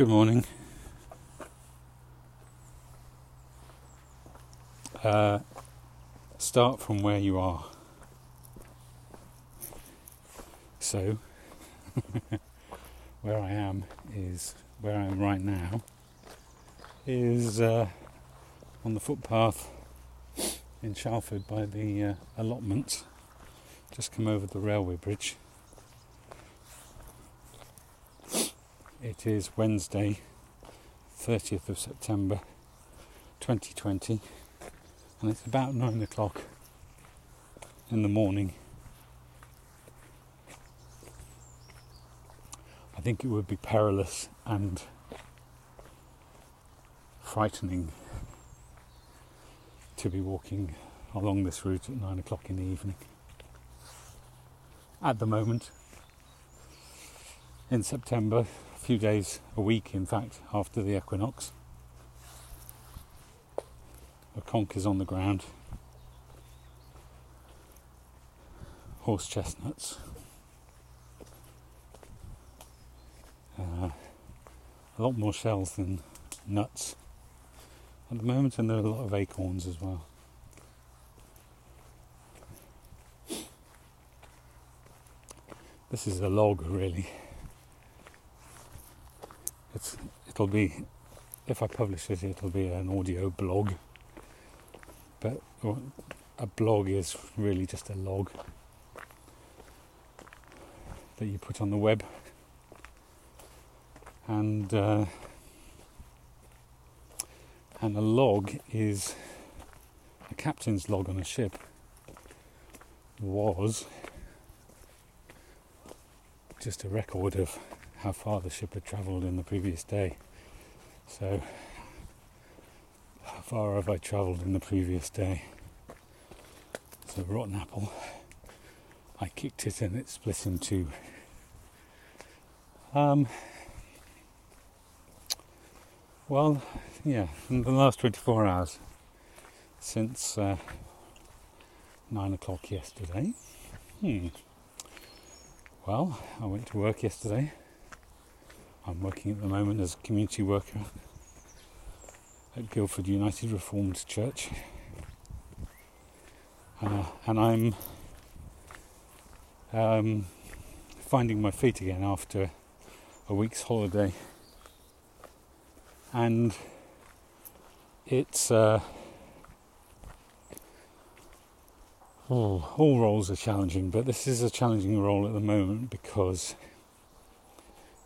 Good morning. Uh, start from where you are. So, where I am is where I am right now is uh, on the footpath in Shalford by the uh, allotments. Just come over the railway bridge. It is Wednesday, 30th of September 2020, and it's about nine o'clock in the morning. I think it would be perilous and frightening to be walking along this route at nine o'clock in the evening. At the moment, in September, few days, a week in fact, after the equinox, a conch is on the ground, horse chestnuts, uh, a lot more shells than nuts at the moment, and there are a lot of acorns as well. This is a log, really. It's it'll be if I publish it, it'll be an audio blog. But a blog is really just a log that you put on the web, and uh, and a log is a captain's log on a ship was just a record of how far the ship had travelled in the previous day. So, how far have I travelled in the previous day? So, rotten apple. I kicked it and it split in two. Um, well, yeah, in the last 24 hours since uh, 9 o'clock yesterday. Hmm. Well, I went to work yesterday. I'm working at the moment as a community worker at Guildford United Reformed Church. Uh, and I'm um, finding my feet again after a week's holiday. And it's uh, Oh, all roles are challenging, but this is a challenging role at the moment because,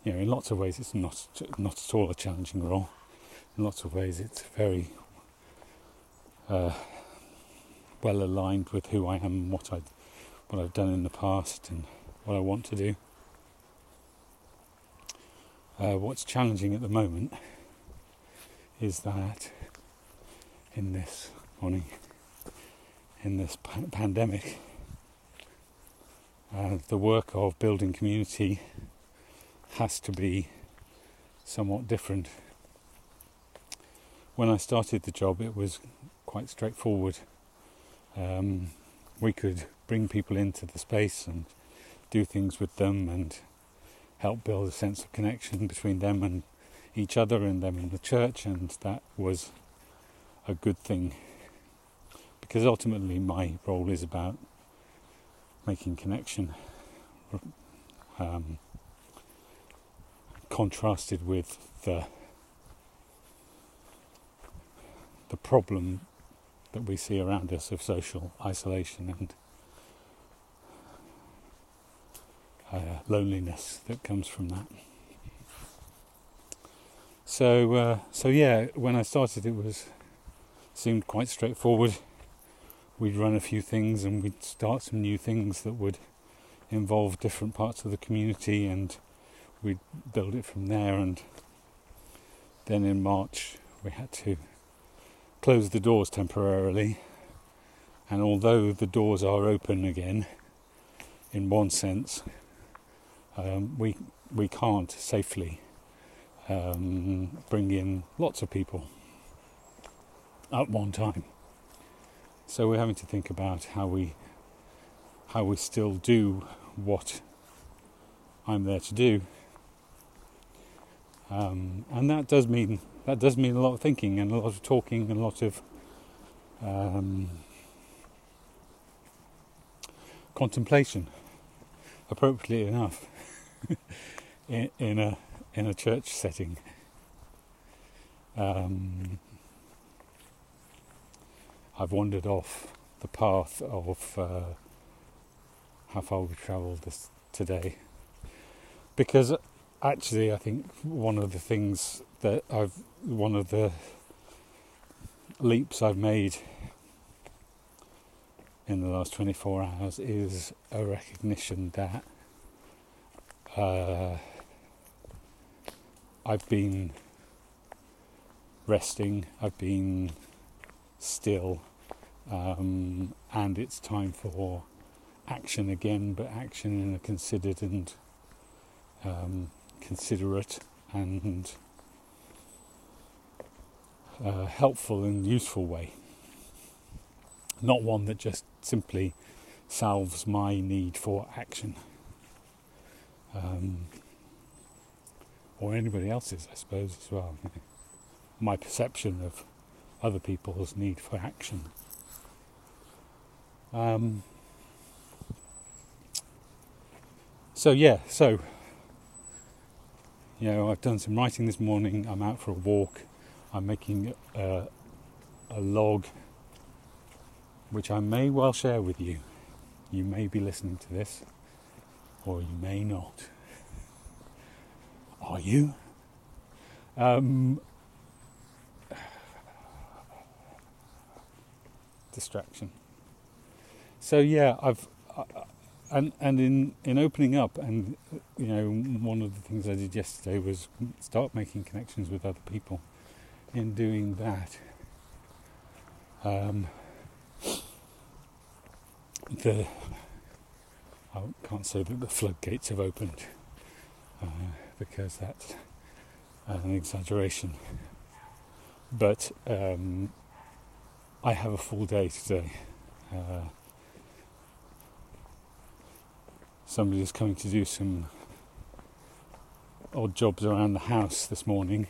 you know, in lots of ways it's not not at all a challenging role. In lots of ways, it's very uh, well aligned with who I am and what I what I've done in the past and what I want to do. Uh, what's challenging at the moment is that in this morning in this p- pandemic, uh, the work of building community has to be somewhat different. When I started the job, it was quite straightforward. Um, we could bring people into the space and do things with them and help build a sense of connection between them and each other and them and the church, and that was a good thing because ultimately my role is about making connection um, contrasted with the the problem that we see around us of social isolation and uh, loneliness that comes from that. So, uh, so yeah, when I started, it was seemed quite straightforward we'd run a few things and we'd start some new things that would involve different parts of the community and we'd build it from there and then in March we had to close the doors temporarily and although the doors are open again in one sense um, we we can't safely um, bring in lots of people at one time so we're having to think about how we how we still do what I'm there to do. Um, and that does mean that does mean a lot of thinking and a lot of talking and a lot of um, contemplation, appropriately enough, in, in, a in a church setting. Um, I've wandered off the path of uh, how far we've travelled this today, because actually, I think one of the things that I've one of the leaps I've made in the last 24 hours is a recognition that uh, I've been resting, I've been still, um, and it's time for action again, but action in a considered and um, considerate and uh, helpful and useful way. Not one that just simply salves my need for action. Um, or anybody else's, I suppose, as well. My perception of other people's need for action. Um, so, yeah, so, you know, I've done some writing this morning, I'm out for a walk. I'm making a, a log which I may well share with you. You may be listening to this, or you may not. Are you? Um, distraction. So yeah, I've uh, and and in in opening up, and you know, one of the things I did yesterday was start making connections with other people in doing that, um, the I can't say that the floodgates have opened uh, because that's an exaggeration. But um, I have a full day today. Uh, somebody is coming to do some odd jobs around the house this morning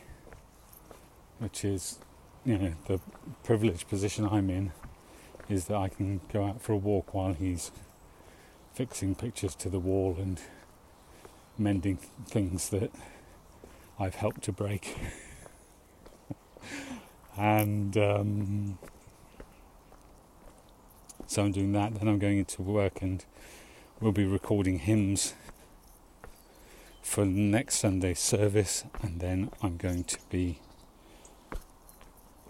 which is, you know, the privileged position I'm in, is that I can go out for a walk while he's fixing pictures to the wall and mending things that I've helped to break. and um, so I'm doing that, then I'm going into work and we'll be recording hymns for next Sunday's service, and then I'm going to be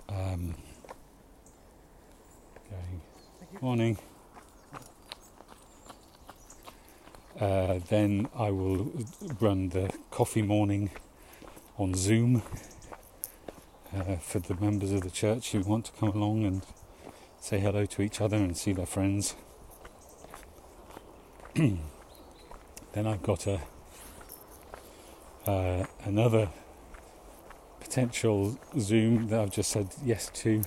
um, going morning. Uh, then I will run the coffee morning on Zoom uh, for the members of the church who want to come along and say hello to each other and see their friends. then I've got a uh, another potential Zoom that I've just said yes to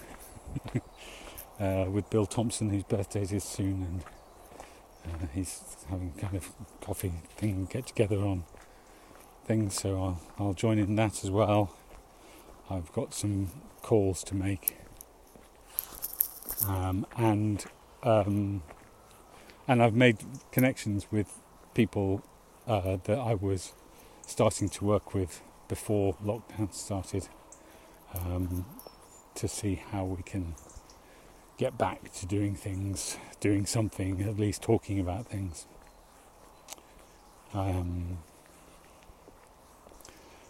uh, with Bill Thompson, whose birthday is soon, and uh, he's having kind of coffee thing, get together on things, so I'll, I'll join in that as well. I've got some calls to make, um, and um, and I've made connections with people uh, that I was starting to work with before lockdown started um, to see how we can get back to doing things, doing something, at least talking about things. Um,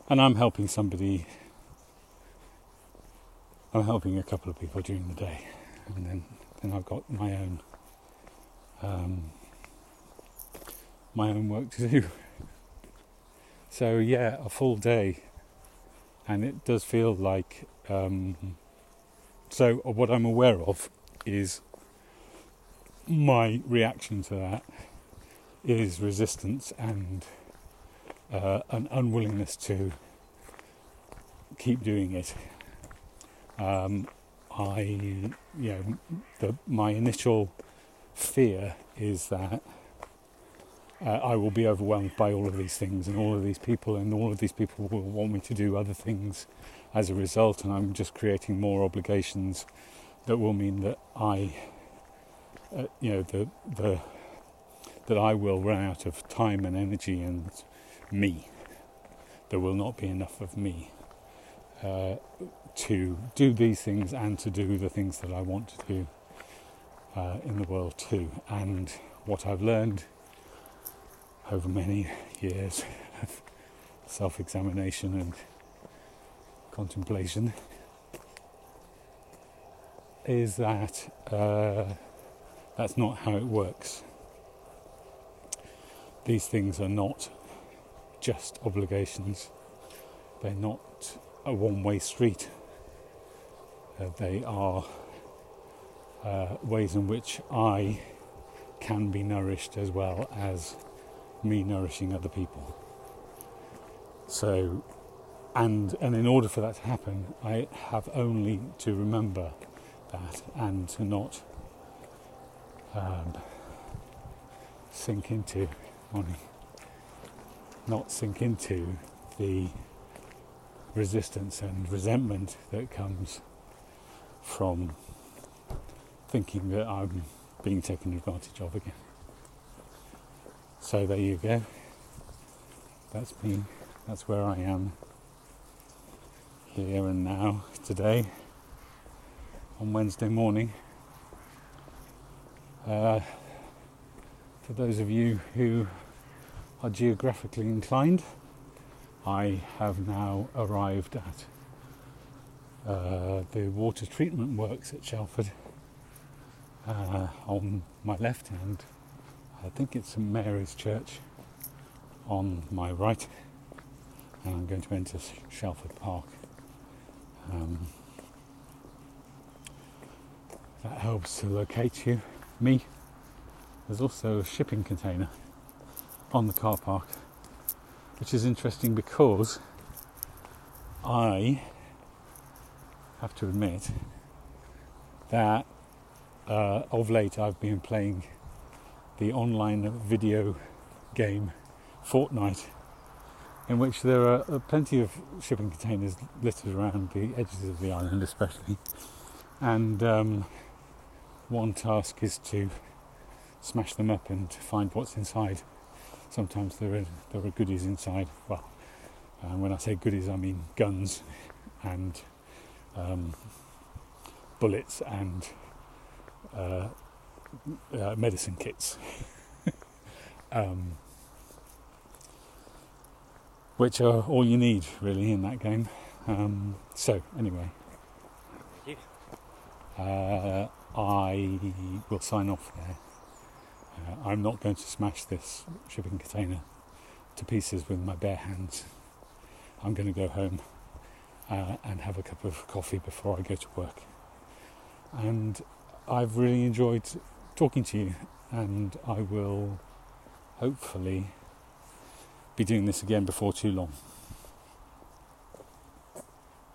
and I'm helping somebody, I'm helping a couple of people during the day, and then, then I've got my own. Um, my own work to do. So yeah, a full day, and it does feel like. Um, so what I'm aware of is my reaction to that is resistance and uh, an unwillingness to keep doing it. Um, I, you know, the, my initial fear is that uh, I will be overwhelmed by all of these things and all of these people, and all of these people will want me to do other things as a result, and I'm just creating more obligations that will mean that I, uh, you know, the the that I will run out of time and energy and me. There will not be enough of me uh, to do these things and to do the things that I want to do uh, in the world too. And what I've learned over many years of self examination and contemplation is that uh, that's not how it works. These things are not just obligations, they're not a one way street. Uh, they are uh, ways in which I can be nourished as well as me nourishing other people. So, and and in order for that to happen, I have only to remember that and to not um, sink into mourning, not sink into the resistance and resentment that comes from thinking that I'm being taken advantage of again. So there you go. That's me. That's where I am here and now today on Wednesday morning. Uh, for those of you who are geographically inclined, I have now arrived at uh, the water treatment works at Shalford uh, on my left hand. I think it's St Mary's Church on my right, and I'm going to enter Shalford Park. Um, that helps to locate you, me. There's also a shipping container on the car park, which is interesting because I have to admit that uh, of late I've been playing the online video game Fortnite, in which there are uh, plenty of shipping containers littered around the edges of the island, especially. And um, one task is to smash them up and find what's inside. Sometimes there are there are goodies inside. Well, uh, when I say goodies, I mean guns and um, bullets and uh, uh, medicine kits, um, which are all you need really in that game. Um, so anyway, uh, I will sign off there. Uh, I'm not going to smash this shipping container to pieces with my bare hands. I'm going to go home uh, and have a cup of coffee before I go to work. And I've really enjoyed talking to you, and I will hopefully be doing this again before too long.